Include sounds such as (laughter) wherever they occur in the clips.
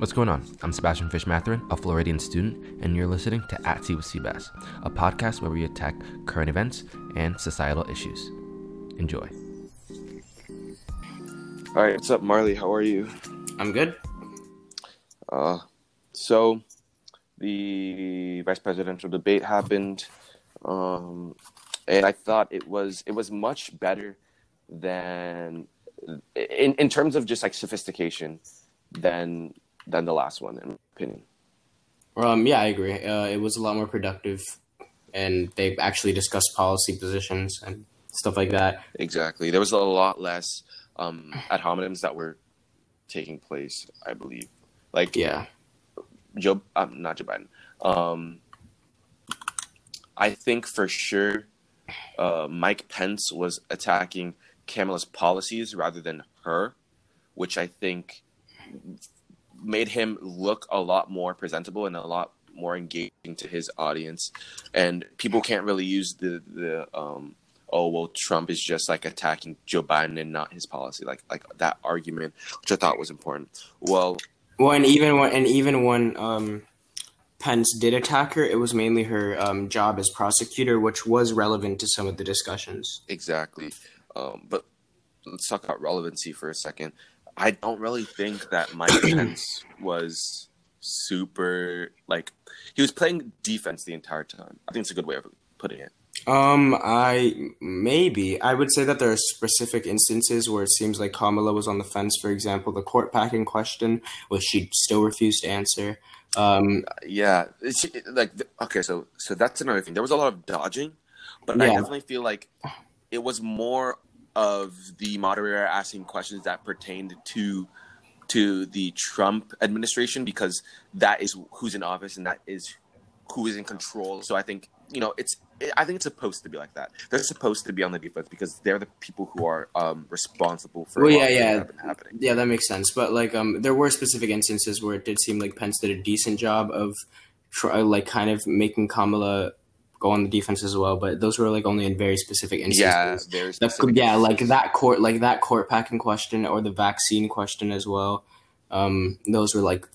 What's going on? I'm Sebastian Fish Matherin, a Floridian student, and you're listening to At Sea with Seabass, a podcast where we attack current events and societal issues. Enjoy. All right, what's up, Marley? How are you? I'm good. Uh, so the vice presidential debate happened, um, and I thought it was it was much better than in in terms of just like sophistication than than the last one, in my opinion. Um, yeah, I agree. Uh, it was a lot more productive, and they actually discussed policy positions and stuff like that. Exactly. There was a lot less um, ad hominems that were taking place, I believe. Like, Yeah, Joe, um, not Joe Biden. Um, I think for sure, uh, Mike Pence was attacking Kamala's policies rather than her, which I think made him look a lot more presentable and a lot more engaging to his audience. And people can't really use the the um, oh well, Trump is just like attacking Joe Biden and not his policy, like like that argument, which I thought was important. Well, well, and even when and even when um, Pence did attack her, it was mainly her um, job as prosecutor, which was relevant to some of the discussions. Exactly. Um, but let's talk about relevancy for a second. I don't really think that Mike (clears throat) Pence was super like he was playing defense the entire time. I think it's a good way of putting it. Um, I maybe I would say that there are specific instances where it seems like Kamala was on the fence. For example, the court packing question, which she still refused to answer. Um, Yeah, it's, like okay, so so that's another thing. There was a lot of dodging, but I definitely feel like it was more of the moderator asking questions that pertained to to the Trump administration because that is who's in office and that is who is in control. So I think you know it's I think it's supposed to be like that. They're supposed to be on the defense because they're the people who are um, responsible for. Well, yeah, yeah. that. Yeah, that makes sense. But like, um, there were specific instances where it did seem like Pence did a decent job of, try, like, kind of making Kamala go on the defense as well. But those were like only in very specific instances. Yeah, very The- specific yeah, like that court, like that court packing question or the vaccine question as well. Um, those were like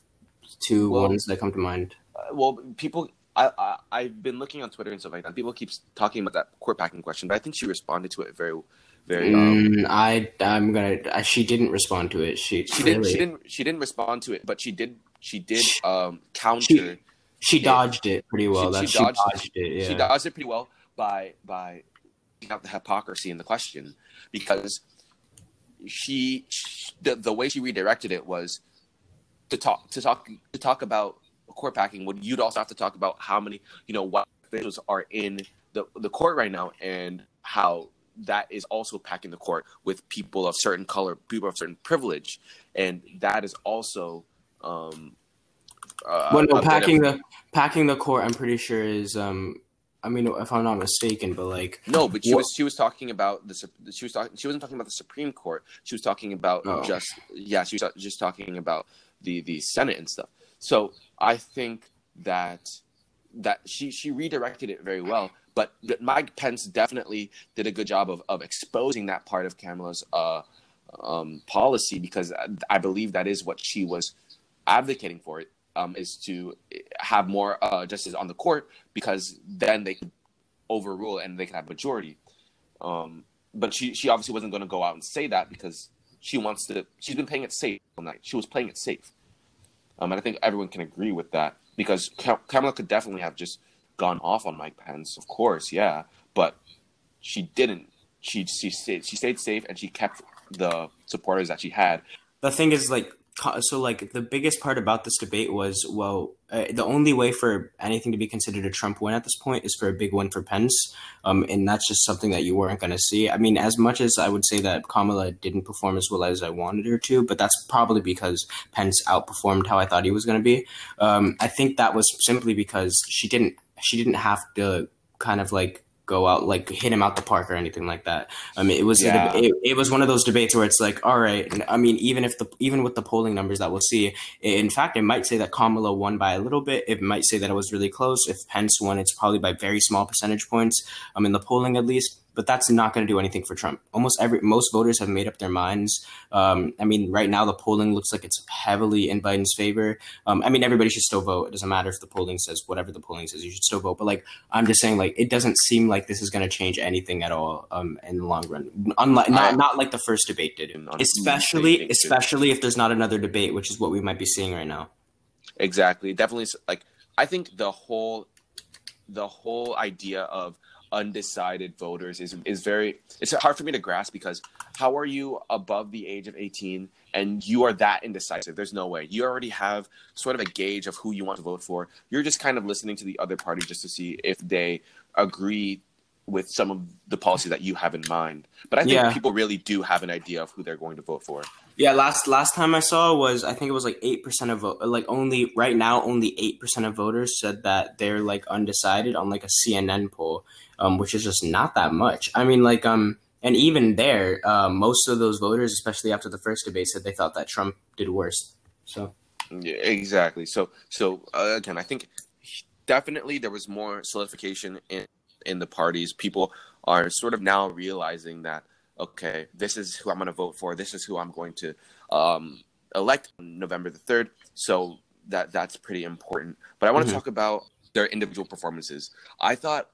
two Well- ones that come to mind. Uh, well, people, I, I I've been looking on Twitter and stuff like that. People keep talking about that court packing question, but I think she responded to it very, very. Um, Mm, I, I'm gonna. I, she didn't respond to it. She, she didn't. She didn't. She didn't respond to it, but she did. She did um, counter. She- She dodged it pretty well. She- she she, dodged- dodged, it. Yeah. She dodged it pretty well by by picking out the hypocrisy in the question because she, she the the way she redirected it was to talk to talk to talk about court packing. Would you'd also have to talk about how many you know what officials are in the the court right now and how that is also packing the court with people of certain color, people of certain privilege, and that is also. Um, uh, well, no, of- packing the packing the court. I'm pretty sure is. Um, I mean, if I'm not mistaken, but like, No, but she What- was she was talking about the she was talking she wasn't talking about the Supreme Court. She was talking about Oh. just yeah, she was just talking about the the Senate and stuff. So I think that that she she redirected it very well. But Mike Pence definitely did a good job of of exposing that part of Kamala's uh, um, policy because I believe that is what she was advocating for it um, is to have more uh, justice on the court because then they could overrule and they can have majority. Um, but she she obviously wasn't going to go out and say that because she wants to. She's been playing it safe all night. She was playing it safe, um, and I think everyone can agree with that because Ka- Kamala could definitely have just gone off on Mike Pence, of course, yeah, but she didn't. She she stayed she stayed safe and she kept the supporters that she had. the thing is like so like the biggest part about this debate was well uh, the only way for anything to be considered a trump win at this point is for a big win for pence um, and that's just something that you weren't going to see. I mean as much as i would say that kamala didn't perform as well as i wanted her to but that's probably because pence outperformed how i thought he was going to be. Um, i think that was simply because she didn't she didn't have to kind of like go out like hit him out the park or anything like that. I mean, it was Yeah. it, it was one of those debates where it's like, all right. I mean, even if the even with the polling numbers that we'll see, in fact, it might say that Kamala won by a little bit. It might say that it was really close. If Pence won, it's probably by very small percentage points. I mean, the polling at least. But that's not going to do anything for Trump. Almost every most voters have made up their minds. Um, I mean, right now the polling looks like it's heavily in Biden's favor. Um, I mean, everybody should still vote. It doesn't matter if the polling says whatever the polling says. You should still vote. But like, I'm just saying, like, it doesn't seem like this is going to change anything at all um, in the long run. Unlike not not like the first debate did, especially especially if there's not another debate, which is what we might be seeing right now. Exactly. Definitely. Like, I think the whole the whole idea of undecided voters is is very it's hard for me to grasp because how are you above the age of 18 and you are that indecisive? There's no way. You already have sort of a gauge of who you want to vote for. You're just kind of listening to the other party just to see if they agree with some of the policy that you have in mind. But i think yeah. people really do have an idea of who they're going to vote for yeah, last last time I saw was I think it was like eight percent of vote. Like only right now, only eight percent of voters said that they're like undecided on like a CNN poll, um, which is just not that much. I mean, like um, and even there, uh, most of those voters, especially after the first debate, said they thought that Trump did worse. So yeah, exactly. So so uh, again, I think definitely there was more solidification in in the parties. People are sort of now realizing that okay, this is who I'm going to vote for. This is who I'm going to um, elect on November the third. So that that's pretty important. But I want to mm-hmm. talk about their individual performances. I thought,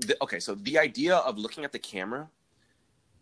th- okay, so the idea of looking at the camera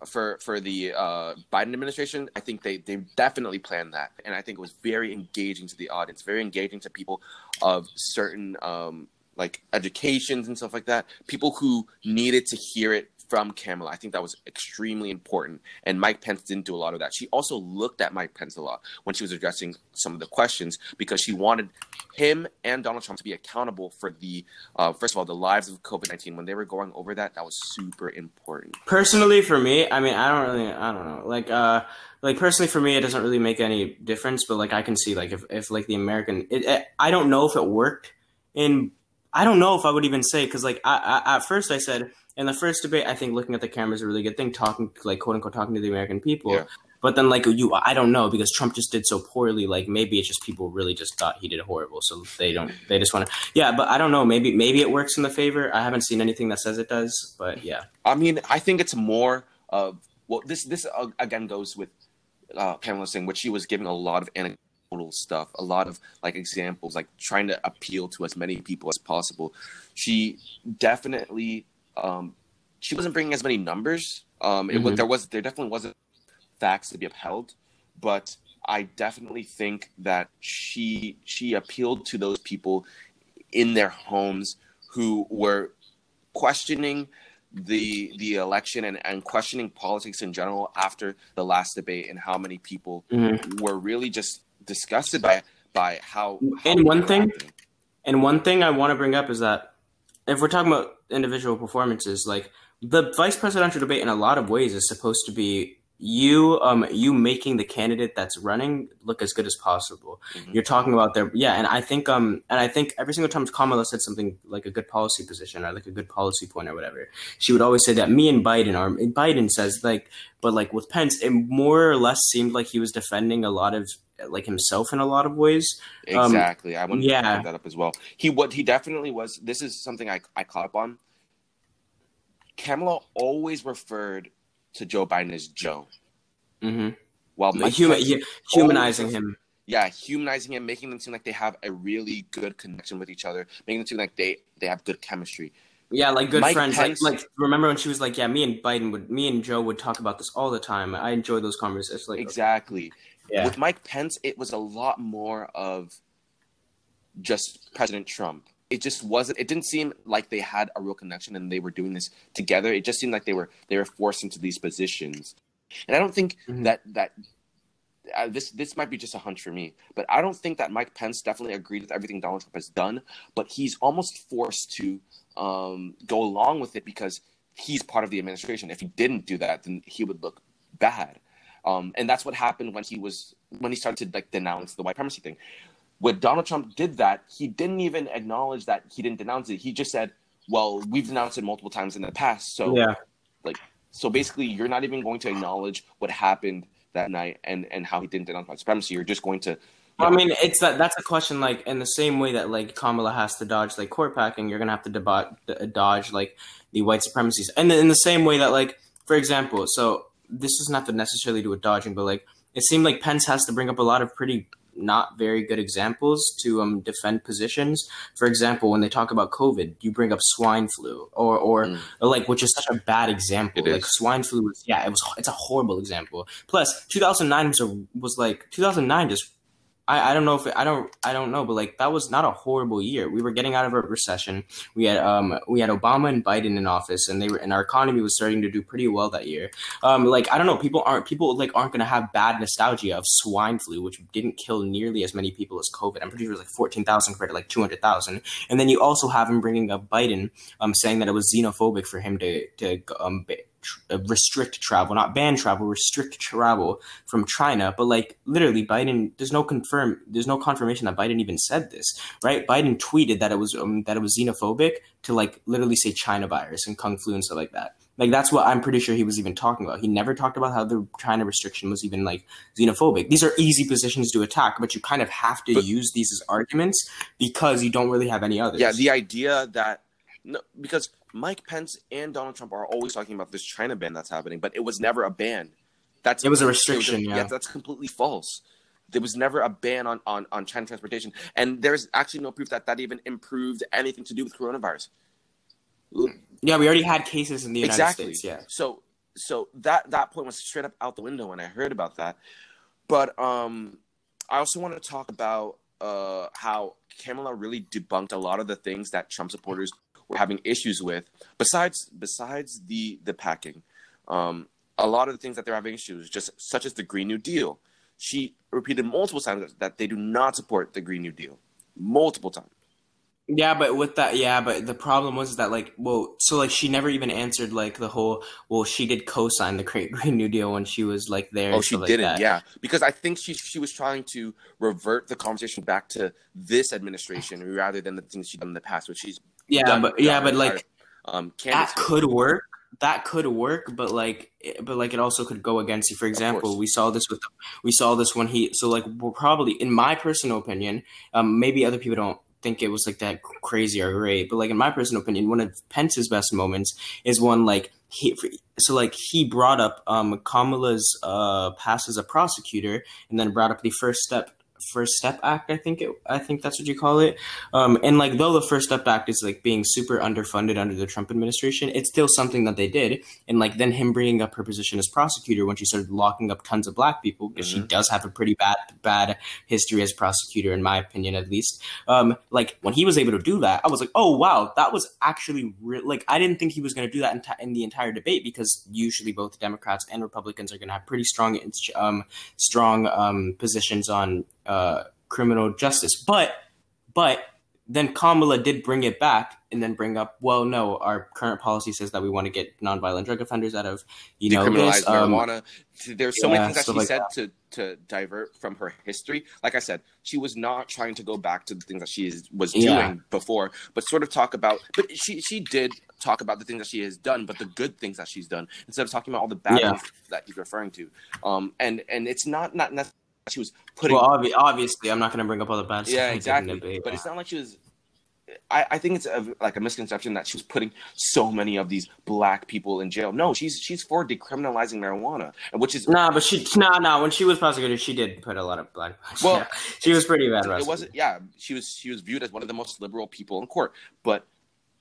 for for the uh, Biden administration, I think they they definitely planned that, and I think it was very engaging to the audience, very engaging to people of certain um, like educations and stuff like that. People who needed to hear it from Kamala. I think that was extremely important. And Mike Pence didn't do a lot of that. She also looked at Mike Pence a lot when she was addressing some of the questions because she wanted him and Donald Trump to be accountable for the, uh, first of all, the lives of COVID 19. When they were going over that, that was super important. Personally, for me, I mean, I don't really, I don't know. Like, uh, like personally for me it doesn't really make any difference but like i can see like if, if like the american it, it, i don't know if it worked in i don't know if i would even say because like I, I, at first i said in the first debate, I think looking at the camera is a really good thing, talking like quote unquote talking to the American people. Yeah. But then like you, I don't know because Trump just did so poorly. Like maybe it's just people really just thought he did horrible, so they don't. They just want to. Yeah, but I don't know. Maybe maybe it works in the favor. I haven't seen anything that says it does, but yeah. I mean, I think it's more of well, this this uh, again goes with uh, Kamala saying, which she was giving a lot of anecdotal stuff, a lot of like examples, like trying to appeal to as many people as possible. She definitely um, she wasn't bringing as many numbers. Um, it mm-hmm. there was there definitely wasn't facts to be upheld, but I definitely think that she she appealed to those people in their homes who were questioning the the election and, and questioning politics in general after the last debate and how many people mm-hmm. were really just disgusted by by how, how and one thing and one thing I want to bring up is that if we're talking about individual performances, like the vice presidential debate in a lot of ways is supposed to be you um you making the candidate that's running look as good as possible. Mm-hmm. You're talking about their yeah, and I think um and I think every single time Kamala said something like a good policy position or like a good policy point or whatever, she would always say that me and Biden are Biden says like but like with Pence, it more or less seemed like he was defending a lot of like himself in a lot of ways. Um, exactly. Um, I want yeah. to bring that up as well. He what he definitely was. This is something I I caught up on. Kamala always referred to Joe Biden as Joe. Mm-hmm. While Mike Human, humanizing him. Yeah, humanizing him, making them seem like they have a really good connection with each other, making them seem like they they have good chemistry. Yeah, like good Mike friends. Pence, like, like remember when she was like, "Yeah, me and Biden would, me and Joe would talk about this all the time." I enjoy those conversations. Like exactly. Yeah. With Mike Pence, it was a lot more of just President Trump. It just wasn't. It didn't seem like they had a real connection and they were doing this together. It just seemed like they were they were forced into these positions. And I don't think mm-hmm. that that uh, this this might be just a hunch for me, but I don't think that Mike Pence definitely agreed with everything Donald Trump has done. But he's almost forced to um, go along with it because he's part of the administration. If he didn't do that, then he would look bad. Um, and that's what happened when he was when he started to like denounce the white supremacy thing. When Donald Trump did that, he didn't even acknowledge that he didn't denounce it. He just said, "Well, we've denounced it multiple times in the past, so yeah, like so basically, you're not even going to acknowledge what happened that night and and how he didn't denounce white supremacy, you're just going to. I mean, it's that that's a question like in the same way that like Kamala has to dodge like court packing, you're gonna have to debo- dodge like the white supremacies, and in the same way that like, for example, so this doesn't have to necessarily do with dodging, but like it seemed like Pence has to bring up a lot of pretty not very good examples to um, defend positions. For example, when they talk about COVID, you bring up swine flu, or or, mm. or like which is such a bad example. It like is. swine flu was yeah, it was it's a horrible example. Plus, 2009 was a, was like 2009 just I, I don't know if I don't I don't know, but like that was not a horrible year. We were getting out of a recession. We had um we had Obama and Biden in office, and they were and our economy was starting to do pretty well that year. Um, like I don't know, people aren't people like aren't gonna have bad nostalgia of swine flu, which didn't kill nearly as many people as COVID. I'm pretty sure it was like fourteen thousand compared to like two hundred thousand. And then you also have him bringing up Biden, um, saying that it was xenophobic for him to to um restrict travel, not ban travel, restrict travel from China. But like literally, Biden there's no confirm there's no confirmation that Biden even said this, right? Biden tweeted that it was um, that it was xenophobic to like literally say China virus and kung flu and stuff like that. Like that's what I'm pretty sure he was even talking about. He never talked about how the China restriction was even like xenophobic. These are easy positions to attack, but you kind of have to but, use these as arguments because you don't really have any others. Yeah, the idea that no, because Mike Pence and Donald Trump are always talking about this China ban that's happening, but it was never a ban. That's it was a restriction. Was a, yeah. yeah, that's completely false. There was never a ban on, on, on China transportation, and there's actually no proof that that even improved anything to do with coronavirus. Yeah, we already had cases in the United exactly. States. Yeah. So so that that point was straight up out the window when I heard about that. But um, I also want to talk about uh, how Kamala really debunked a lot of the things that Trump supporters were having issues with. Besides besides the the packing, um, a lot of the things that they're having issues, just such as the Green New Deal. She repeated multiple times that they do not support the Green New Deal, multiple times. Yeah, but with that, yeah, but the problem was that like, well, so like she never even answered like the whole. Well, she did co-sign the (laughs) Green New Deal when she was like there. Oh, she didn't. Like yeah, because I think she she was trying to revert the conversation back to this administration rather than the things she's done in the past, which she's yeah, done, but yeah, but like um, that could work. That could work, but like, but like, it also could go against you. For example, we saw this with we saw this when he. So like, we're probably, in my personal opinion, um, maybe other people don't think it was like that crazy or great, but like in my personal opinion, one of Pence's best moments is one like he so like he brought up um Kamala's uh past as a prosecutor and then brought up the first step First Step Act, I think it, I think that's what you call it. Um, and like though the First Step Act is like being super underfunded under the Trump administration, it's still something that they did. And like then him bringing up her position as prosecutor when she started locking up tons of black people because mm-hmm. she does have a pretty bad bad history as prosecutor, in my opinion, at least. Um, like when he was able to do that, I was like, oh wow, that was actually re-. like I didn't think he was going to do that in, t- in, the entire debate because usually both Democrats and Republicans are going to have pretty strong um, strong um, positions on uh, criminal justice. But but then Kamala did bring it back and then bring up, well, no, our current policy says that we want to get nonviolent drug offenders out of you know this, um, marijuana. There's so yeah, many things that she like said that. to to divert from her history. Like I said, she was not trying to go back to the things that she is, was doing yeah. before, but sort of talk about. But she she did talk about the things that she has done, but the good things that she's done instead of talking about all the bad yeah. things that he's referring to. Um, and and it's not not necessarily she was putting. Well, obvi- obviously, I'm not going to bring up all the bad stuff. Yeah, exactly. Debate, but it's not like she was. I, I think it's a, like a misconception that she was putting so many of these black people in jail. No, she's she's for decriminalizing marijuana, which is nah. But she nah nah. When she was prosecuted, she did put a lot of black. (laughs) Well, yeah. she was pretty bad. It wasn't. Yeah, she was. She was viewed as one of the most liberal people in court. But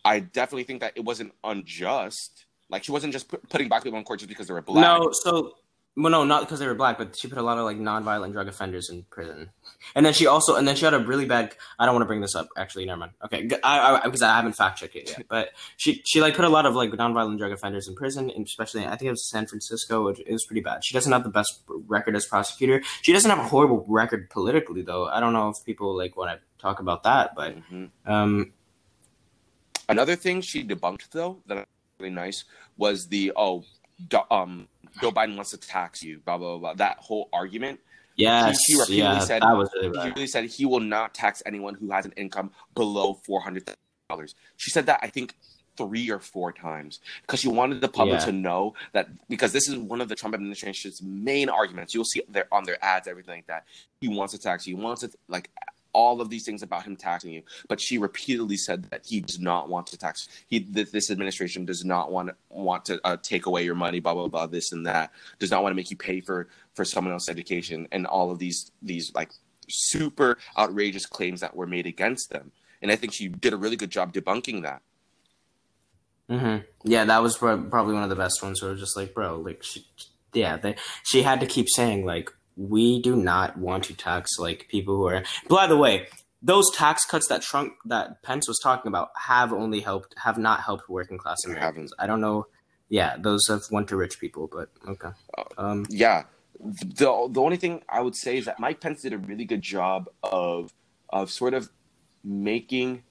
I definitely think that it wasn't unjust. Like she wasn't just put, putting black people in court just because they were black. No, so well, no, not because they were black, but she put a lot of like non-violent drug offenders in prison. And then she also, and then she had a really bad. I don't want to bring this up. Actually, never mind. Okay, I, I because I haven't fact checked it yet. But she she like put a lot of like non-violent drug offenders in prison, and especially I think it was San Francisco. It, it was pretty bad. She doesn't have the best record as prosecutor. She doesn't have a horrible record politically, though. I don't know if people like want to talk about that, but mm-hmm. um, another thing she debunked though that was really nice was the oh um Joe Biden wants to tax you, blah blah blah. That whole argument. Yes, he, he repeatedly yeah, said that was really he really said he will not tax anyone who has an income below four hundred dollars. She said that I think three or four times because she wanted the public Yeah. to know that because this is one of the Trump administration's main arguments. You'll see their on their ads, everything like that. He wants to tax you. He wants to like all of these things about him taxing you. But she repeatedly said that he does not want to tax. He that this administration does not want want to uh, take away your money. Blah blah blah. This and that. Does not want to make you pay for for someone else's education and all of these these like super outrageous claims that were made against them. And I think she did a really good job debunking that. hmm Yeah, that was probably one of the best ones. Where it was just like, bro, like, she, yeah, they, she had to keep saying like, we do not want to tax like people who are. By the way, those tax cuts that Trump that Pence was talking about have only helped, have not helped working class Americans. I don't know. Yeah, those have went to rich people, but okay. Um, yeah the the only thing i would say is that mike pence did a really good job of of sort of making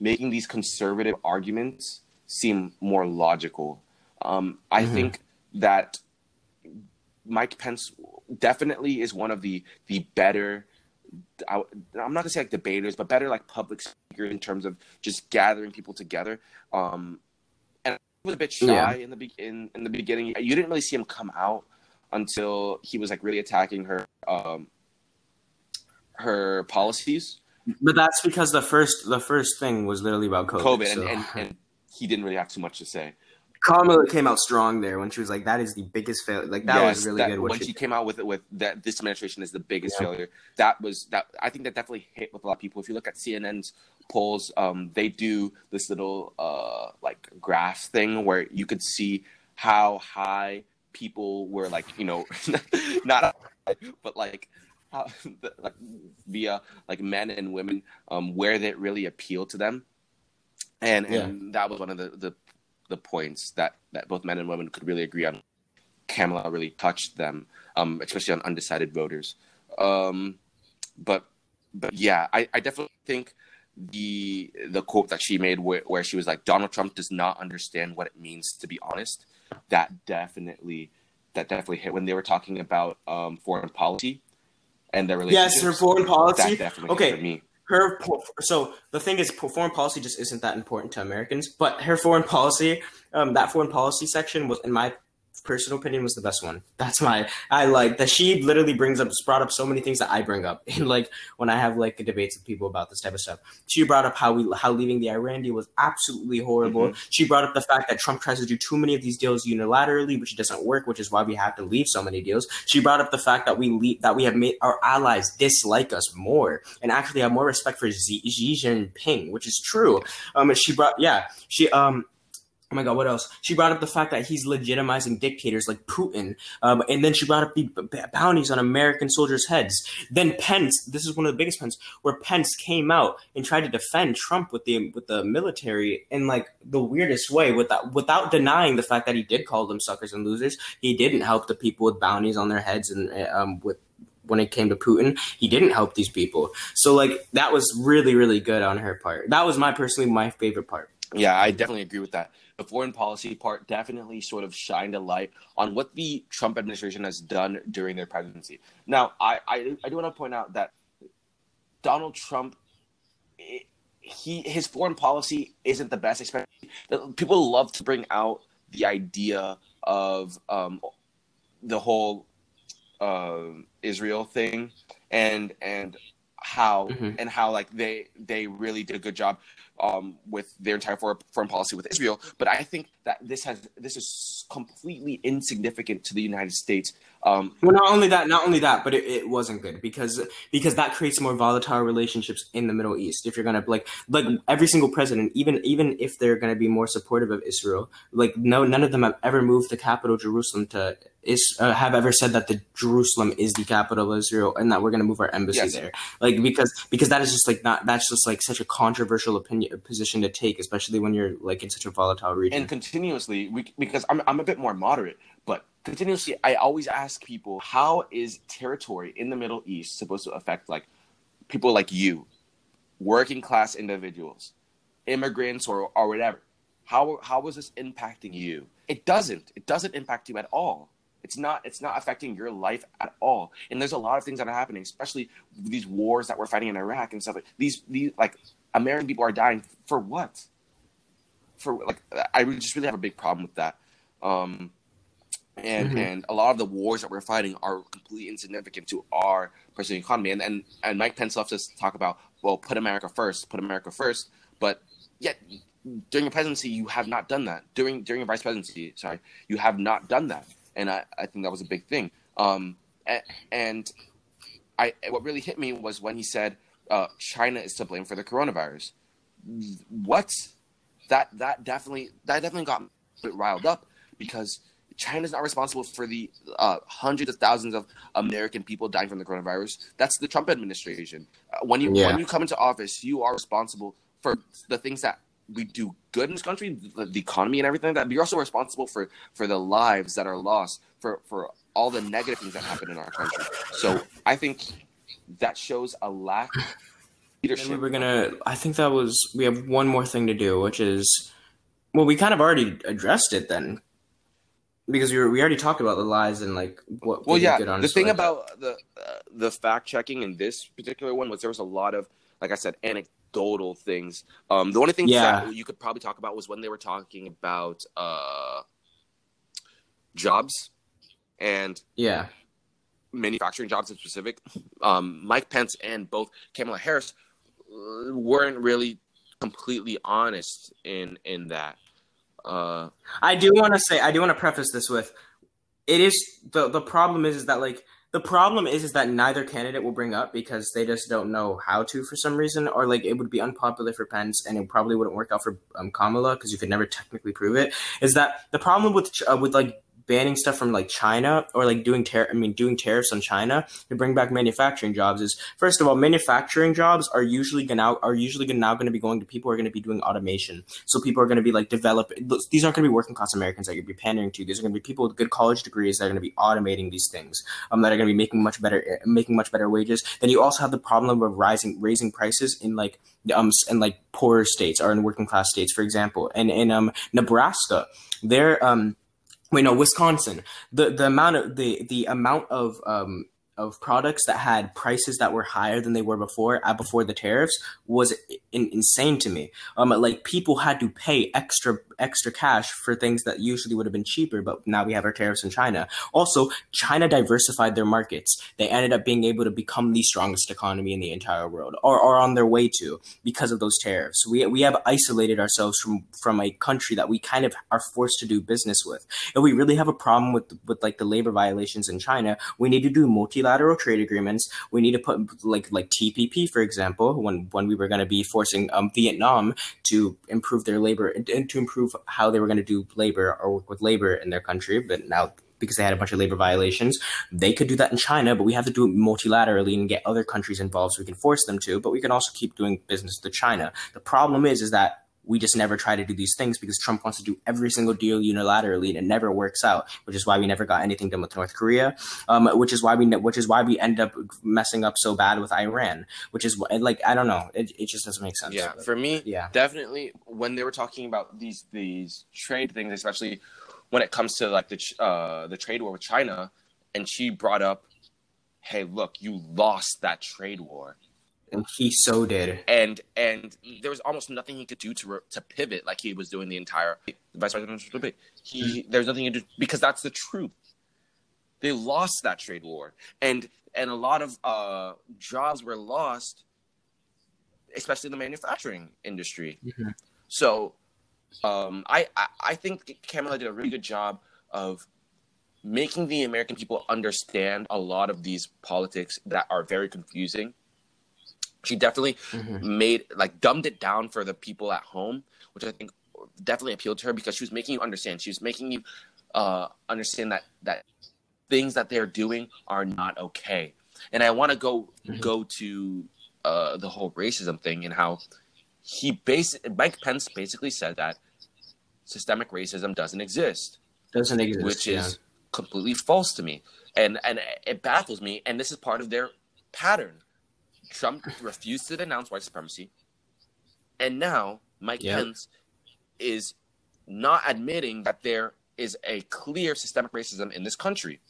making these conservative arguments seem more logical um i Mhm. think that mike pence definitely is one of the the better I, i'm not gonna say like debaters but better like public speaker in terms of just gathering people together um and he was a bit shy Yeah. in the be- in, in the beginning you didn't really see him come out until he was like really attacking her um her policies but that's because the first the first thing was literally about COVID. covid so- and, and, and he didn't really have too much to say Kamala came out strong there when she was like, "That is the biggest failure." Like that Yes, was really that- good. When she she came out with it with that this administration is the biggest Yeah. failure that was that i think that definitely hit with a lot of people if you look at cnn's polls um they do this little uh like graph thing where you could see how high people were like you know (laughs) not but like how, (laughs) like via like men and women um where that really appealed to them and and that was one of the the the points that that both men and women could really agree on Kamala really touched them, um, especially on undecided voters. Um, but but yeah, I, I definitely think the the quote that she made where, where she was like Donald Trump does not understand what it means to be honest. That definitely that definitely hit when they were talking about um, foreign policy and their relationship. yes, her foreign policy. That definitely Okay. Her so the thing is foreign policy just isn't that important to Americans but her foreign policy um that foreign policy section was in my personal opinion was the best one that's my I like that she literally brings up brought up so many things that I bring up (laughs) in like when I have like debates with people about this type of stuff she brought up how we how leaving the Iran deal was absolutely horrible she brought up the fact that Trump tries to do too many of these deals unilaterally which doesn't work which is why we have to leave so many deals she brought up the fact that we leave, that we have made our allies dislike us more and actually have more respect for Xi, Xi Jinping, which is true. Um, and she brought, yeah, she um. Oh my God! What else? She brought up the fact that he's legitimizing dictators like Putin, um, and then she brought up the b- bounties on American soldiers' heads. Then Pence, this is one of the biggest Pence, where Pence came out and tried to defend Trump with the with the military in like the weirdest way, without without denying the fact that he did call them suckers and losers. He didn't help the people with bounties on their heads and uh, um, with when it came to Putin, he didn't help these people. So like that was really really good on her part. That was my personally my favorite part. Yeah, I definitely agree with that. The foreign policy part definitely sort of shined a light on what the Trump administration has done during their presidency. Now, I I, I do want to point out that Donald Trump, he his foreign policy isn't the best. Especially people love to bring out the idea of um, the whole um Israel thing and and how Mhm. and how like they they really did a good job um, with their entire foreign, policy with Israel. But I think that this has this is completely insignificant to the United States. Um, Well, not only that, not only that, but it, it wasn't good because because that creates more volatile relationships in the Middle East. If you're gonna like like every single president, even even if they're gonna be more supportive of Israel, like no none of them have ever moved the capital Jerusalem to is uh, have ever said that the Jerusalem is the capital of Israel and that we're gonna move our embassy Yes. there. Like because because that is just like not that's just like such a controversial opinion position to take, especially when you're like in such a volatile region. and continuously we, because I'm, I'm a bit more moderate but continuously i always ask people how is territory in the middle east supposed to affect like people like you working class individuals immigrants or, or whatever how how is this impacting you it doesn't it doesn't impact you at all it's not it's not affecting your life at all and there's a lot of things that are happening especially these wars that we're fighting in iraq and stuff like these these like american people are dying for what for like I just really have a big problem with that. Um, and Mhm. and a lot of the wars that we're fighting are completely insignificant to our personal economy. And and and Mike Pence loves to talk about well, put America first, put America first. But yet during your presidency, you have not done that. During during your vice presidency, sorry, you have not done that. And I, I think that was a big thing. Um, and, I what really hit me was when he said uh, China is to blame for the coronavirus. What? That that definitely that definitely got me a bit riled up because China's not responsible for the uh, hundreds of thousands of American people dying from the coronavirus. That's the Trump administration. Uh, when you Yeah. when you come into office, you are responsible for the things that we do good in this country, the, the economy and everything like that. But you're also responsible for for the lives that are lost, for for all the negative things that happen in our country. So I think that shows a lack of leadership. we were gonna. I think that was. We have one more thing to do, which is, well, we kind of already addressed it then, because we were, we already talked about the lies and like what. Well, we yeah. The thing about the uh, the fact checking in this particular one was there was a lot of, like I said, anecdotal things. Um, the only thing Yeah. that you could probably talk about was when they were talking about uh, jobs and yeah, manufacturing jobs in specific. Um, Mike Pence and both Kamala Harris uh, weren't really completely honest in in that. Uh, I do want to say. I do want to preface this with, it is the the problem is is that like the problem is is that neither candidate will bring up because they just don't know how to for some reason, or like it would be unpopular for Pence and it probably wouldn't work out for um, Kamala because you could never technically prove it. Is that the problem with uh, with like banning stuff from like China or like doing tar- I mean doing tariffs on China to bring back manufacturing jobs is first of all manufacturing jobs are usually gonna are usually gonna, now going to be going to people who are going to be doing automation. So people are going to be like develop these aren't going to be working class Americans that to be pandering to. These are going to be people with good college degrees that are going to be automating these things um, that are going to be making much better making much better wages. Then you also have the problem of rising raising prices in like um in like poorer states or in working class states for example. And in um Nebraska they're um wait no wisconsin. The the amount of the the amount of um of products that had prices that were higher than they were before uh, before the tariffs was in, insane to me. Um like people had to pay extra extra cash for things that usually would have been cheaper but now we have our tariffs in china. Also china diversified their markets. They ended up being able to become the strongest economy in the entire world or are on their way to because of those tariffs. We, we have isolated ourselves from from a country that we kind of are forced to do business with. If we really have a problem with with like the labor violations in China, we need to do multilateral trade agreements. We need to put like like TPP, for example, when when we were going to be forcing um, Vietnam to improve their labor and, to improve how they were going to do labor or work with labor in their country, but now. Because they had a bunch of labor violations, they could do that in China, but we have to do it multilaterally and get other countries involved so we can force them to. But we can also keep doing business with China. The problem is, is that we just never try to do these things because Trump wants to do every single deal unilaterally and it never works out, which is why we never got anything done with North Korea, um, which is why we which is why we end up messing up so bad with Iran, which is like I don't know, it, it just doesn't make sense. yeah, But- for me, yeah, definitely when they were talking about these these trade things, especially when it comes to like the ch- uh, the trade war with China, and she brought up, "Hey, look, you lost that trade war," and he so did. and and there was almost nothing he could do to re- to pivot like he was doing the entire vice presidential debate. He there's nothing to do because that's the truth. They lost that trade war, and and a lot of uh, jobs were lost, especially in the manufacturing industry. Mhm. So, um, I, I I think Kamala did a really good job of making the American people understand a lot of these politics that are very confusing. She definitely Mhm. made like dumbed it down for the people at home, which I think definitely appealed to her because she was making you understand. She was making you uh, understand that that things that they're doing are not okay. And I want to go Mhm. go to uh, the whole racism thing and how he base Mike Pence basically said that systemic racism doesn't exist Doesn't exist. which yeah. is completely false to me and and it baffles me and this is part of their pattern trump refused to denounce white supremacy and now mike Yep. pence is not admitting that there is a clear systemic racism in this country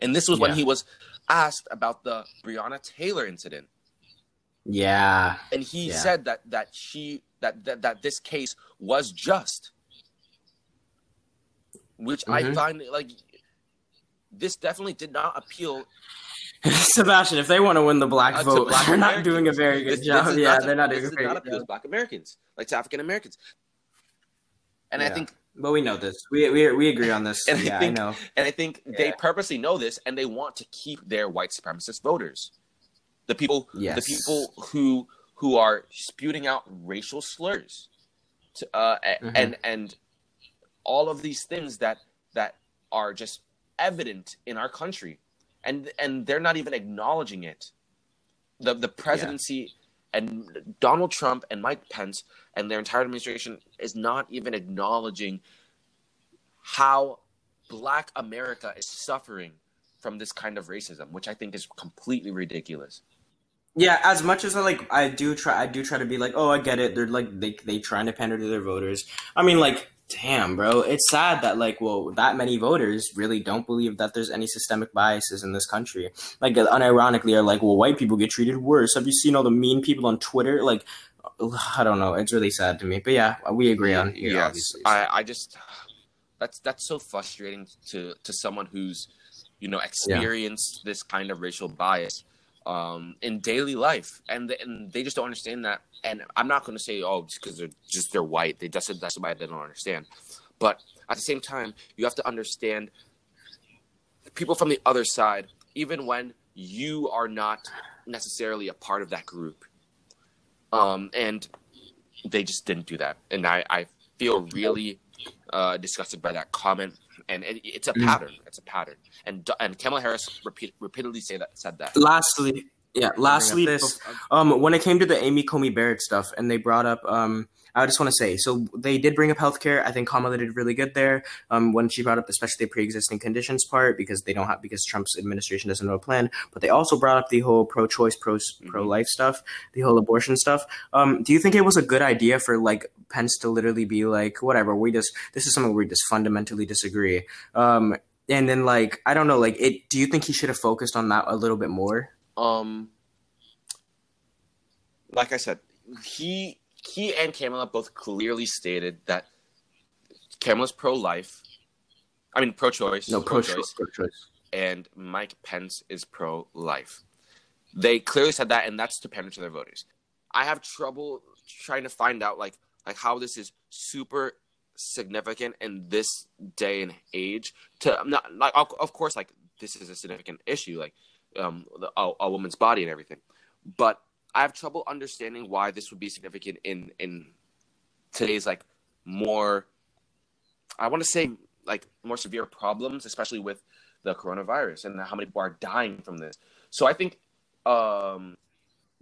and this was when he was asked about the breonna taylor incident yeah. and he Yeah. said that that she that that, that this case was just, which I Mhm. find like this definitely did not appeal. (laughs) Sebastian, if they want to win the black Uh, vote, black they're not doing a very good This, this job. is yeah, to- they're not this doing a very not good to job. Black Americans, like to African Americans, and I think But we know this. We we, we agree on this. (laughs) And I yeah, I, think- know. And I think they purposely know this, and they want to keep their white supremacist voters, the people, the people who who are spewing out racial slurs, to, uh, Mhm. and and all of these things that that are just evident in our country, and and they're not even acknowledging it. The the presidency and Donald Trump and Mike Pence and their entire administration is not even acknowledging how black America is suffering from this kind of racism, which I think is completely ridiculous. Yeah, as much as I like, I do try. I do try to be like, oh, I get it. They're like they they trying to pander to their voters. I mean, like, damn, bro, it's sad that like, well, that many voters really don't believe that there's any systemic biases in this country. Like, unironically, are like, well, white people get treated worse. Have you seen all the mean people on Twitter? Like, I don't know. It's really sad to me. But yeah, we agree on here. yes, obviously. I, I just that's that's so frustrating to to someone who's you know experienced this kind of racial bias um, in daily life, and they, and they just don't understand that. And I'm not going to say oh just because they're just they're white, they just that's why they don't understand. But at the same time, you have to understand people from the other side, even when you are not necessarily a part of that group. Um, and they just didn't do that, and I, I feel really uh, disgusted by that comment. And it, it's a Mm. pattern. It's a pattern. And and Kamala Harris repeat, repeatedly say that said that. lastly yeah lastly this um when it came to the amy coney barrett stuff and they brought up um i just want to say so they did bring up healthcare. I think kamala did really good there um when she brought up especially the pre-existing conditions part because they don't have because trump's administration doesn't have a plan. But they also brought up the whole pro-choice pro pro-life stuff the whole abortion stuff. Um do you think it was a good idea for like pence to literally be like whatever we just this is something we just fundamentally disagree um and then like i don't know like it do you think he should have focused on that a little bit more Um, like I said, he he and Kamala both clearly stated that Kamala's pro-life. I mean, pro-choice. No, pro-choice. Pro-choice. and Mike Pence is pro life. They clearly said that, and that's pander to their voters. I have trouble trying to find out like like how this is super significant in this day and age. To not like of course like this is a significant issue like um the, a, a woman's body and everything, but I have trouble understanding why this would be significant in in today's like more I want to say like more severe problems, especially with the coronavirus and how many people are dying from this. So I think um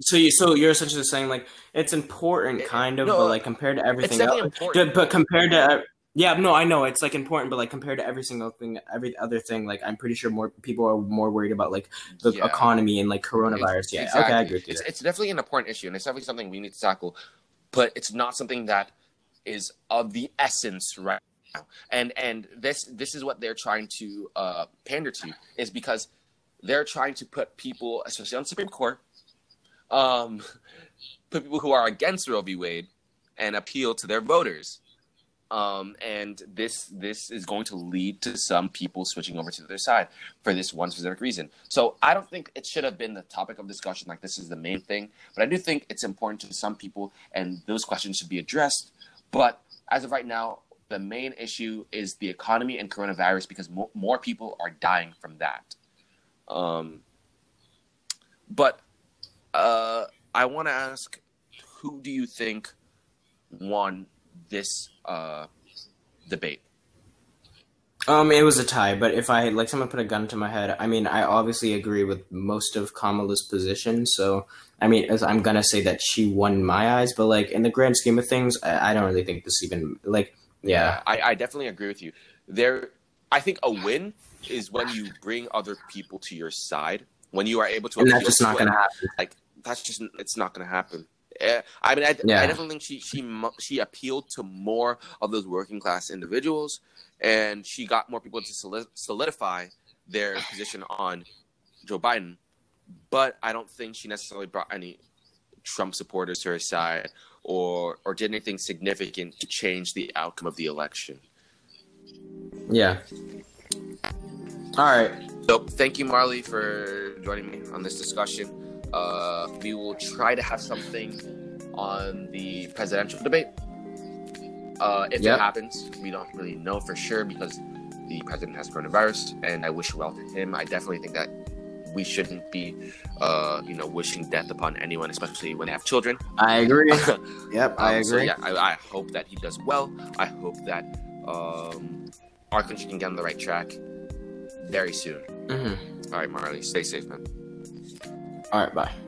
So you so you're essentially saying like it's important, kind of, No, but like compared to everything else. But compared to yeah, no, I know it's like important, but like compared to every single thing, every other thing, like I'm pretty sure more people are more worried about like the Yeah. economy and like coronavirus. Yeah, Exactly. okay, I agree with you. It's, it's definitely an important issue, and it's definitely something we need to tackle. But it's not something that is of the essence right now. And and this this is what they're trying to uh, pander to is because they're trying to put people, especially on the Supreme Court, um, put people who are against Roe v. Wade and appeal to their voters. Um, and this this is going to lead to some people switching over to the other side for this one specific reason. So I don't think it should have been the topic of discussion. Like this is the main thing, but I do think it's important to some people, and those questions should be addressed. But as of right now, the main issue is the economy and coronavirus because mo- more people are dying from that. Um, but uh, I want to ask, who do you think won this uh, debate? Um, it was a tie, but if I like someone put a gun to my head, I mean, I obviously agree with most of Kamala's position. So, I mean, as I'm gonna say that she won my eyes, but like in the grand scheme of things, I, I don't really think this even like, yeah, I, I definitely agree with you. There, I think a win is when you bring other people to your side. When you are able to, and that's just not gonna happen. like that's just it's not going to happen. Eh, I mean, I, Yeah. I definitely think she she she appealed to more of those working class individuals, and she got more people to solidify their position on Joe Biden. But I don't think she necessarily brought any Trump supporters to her side or or did anything significant to change the outcome of the election. Yeah. All right. So thank you, Marley, for joining me on this discussion. Uh, we will try to have something on the presidential debate. Uh, if Yep. it happens, we don't really know for sure because the president has coronavirus, and I wish well to him. I definitely think that we shouldn't be, uh, you know, wishing death upon anyone, especially when they have children. I agree. (laughs) Yep, I Um, So agree. yeah, I, I hope that he does well. I hope that um, our country can get on the right track very soon. Mhm. All right, Marley, stay safe, man. All right, bye.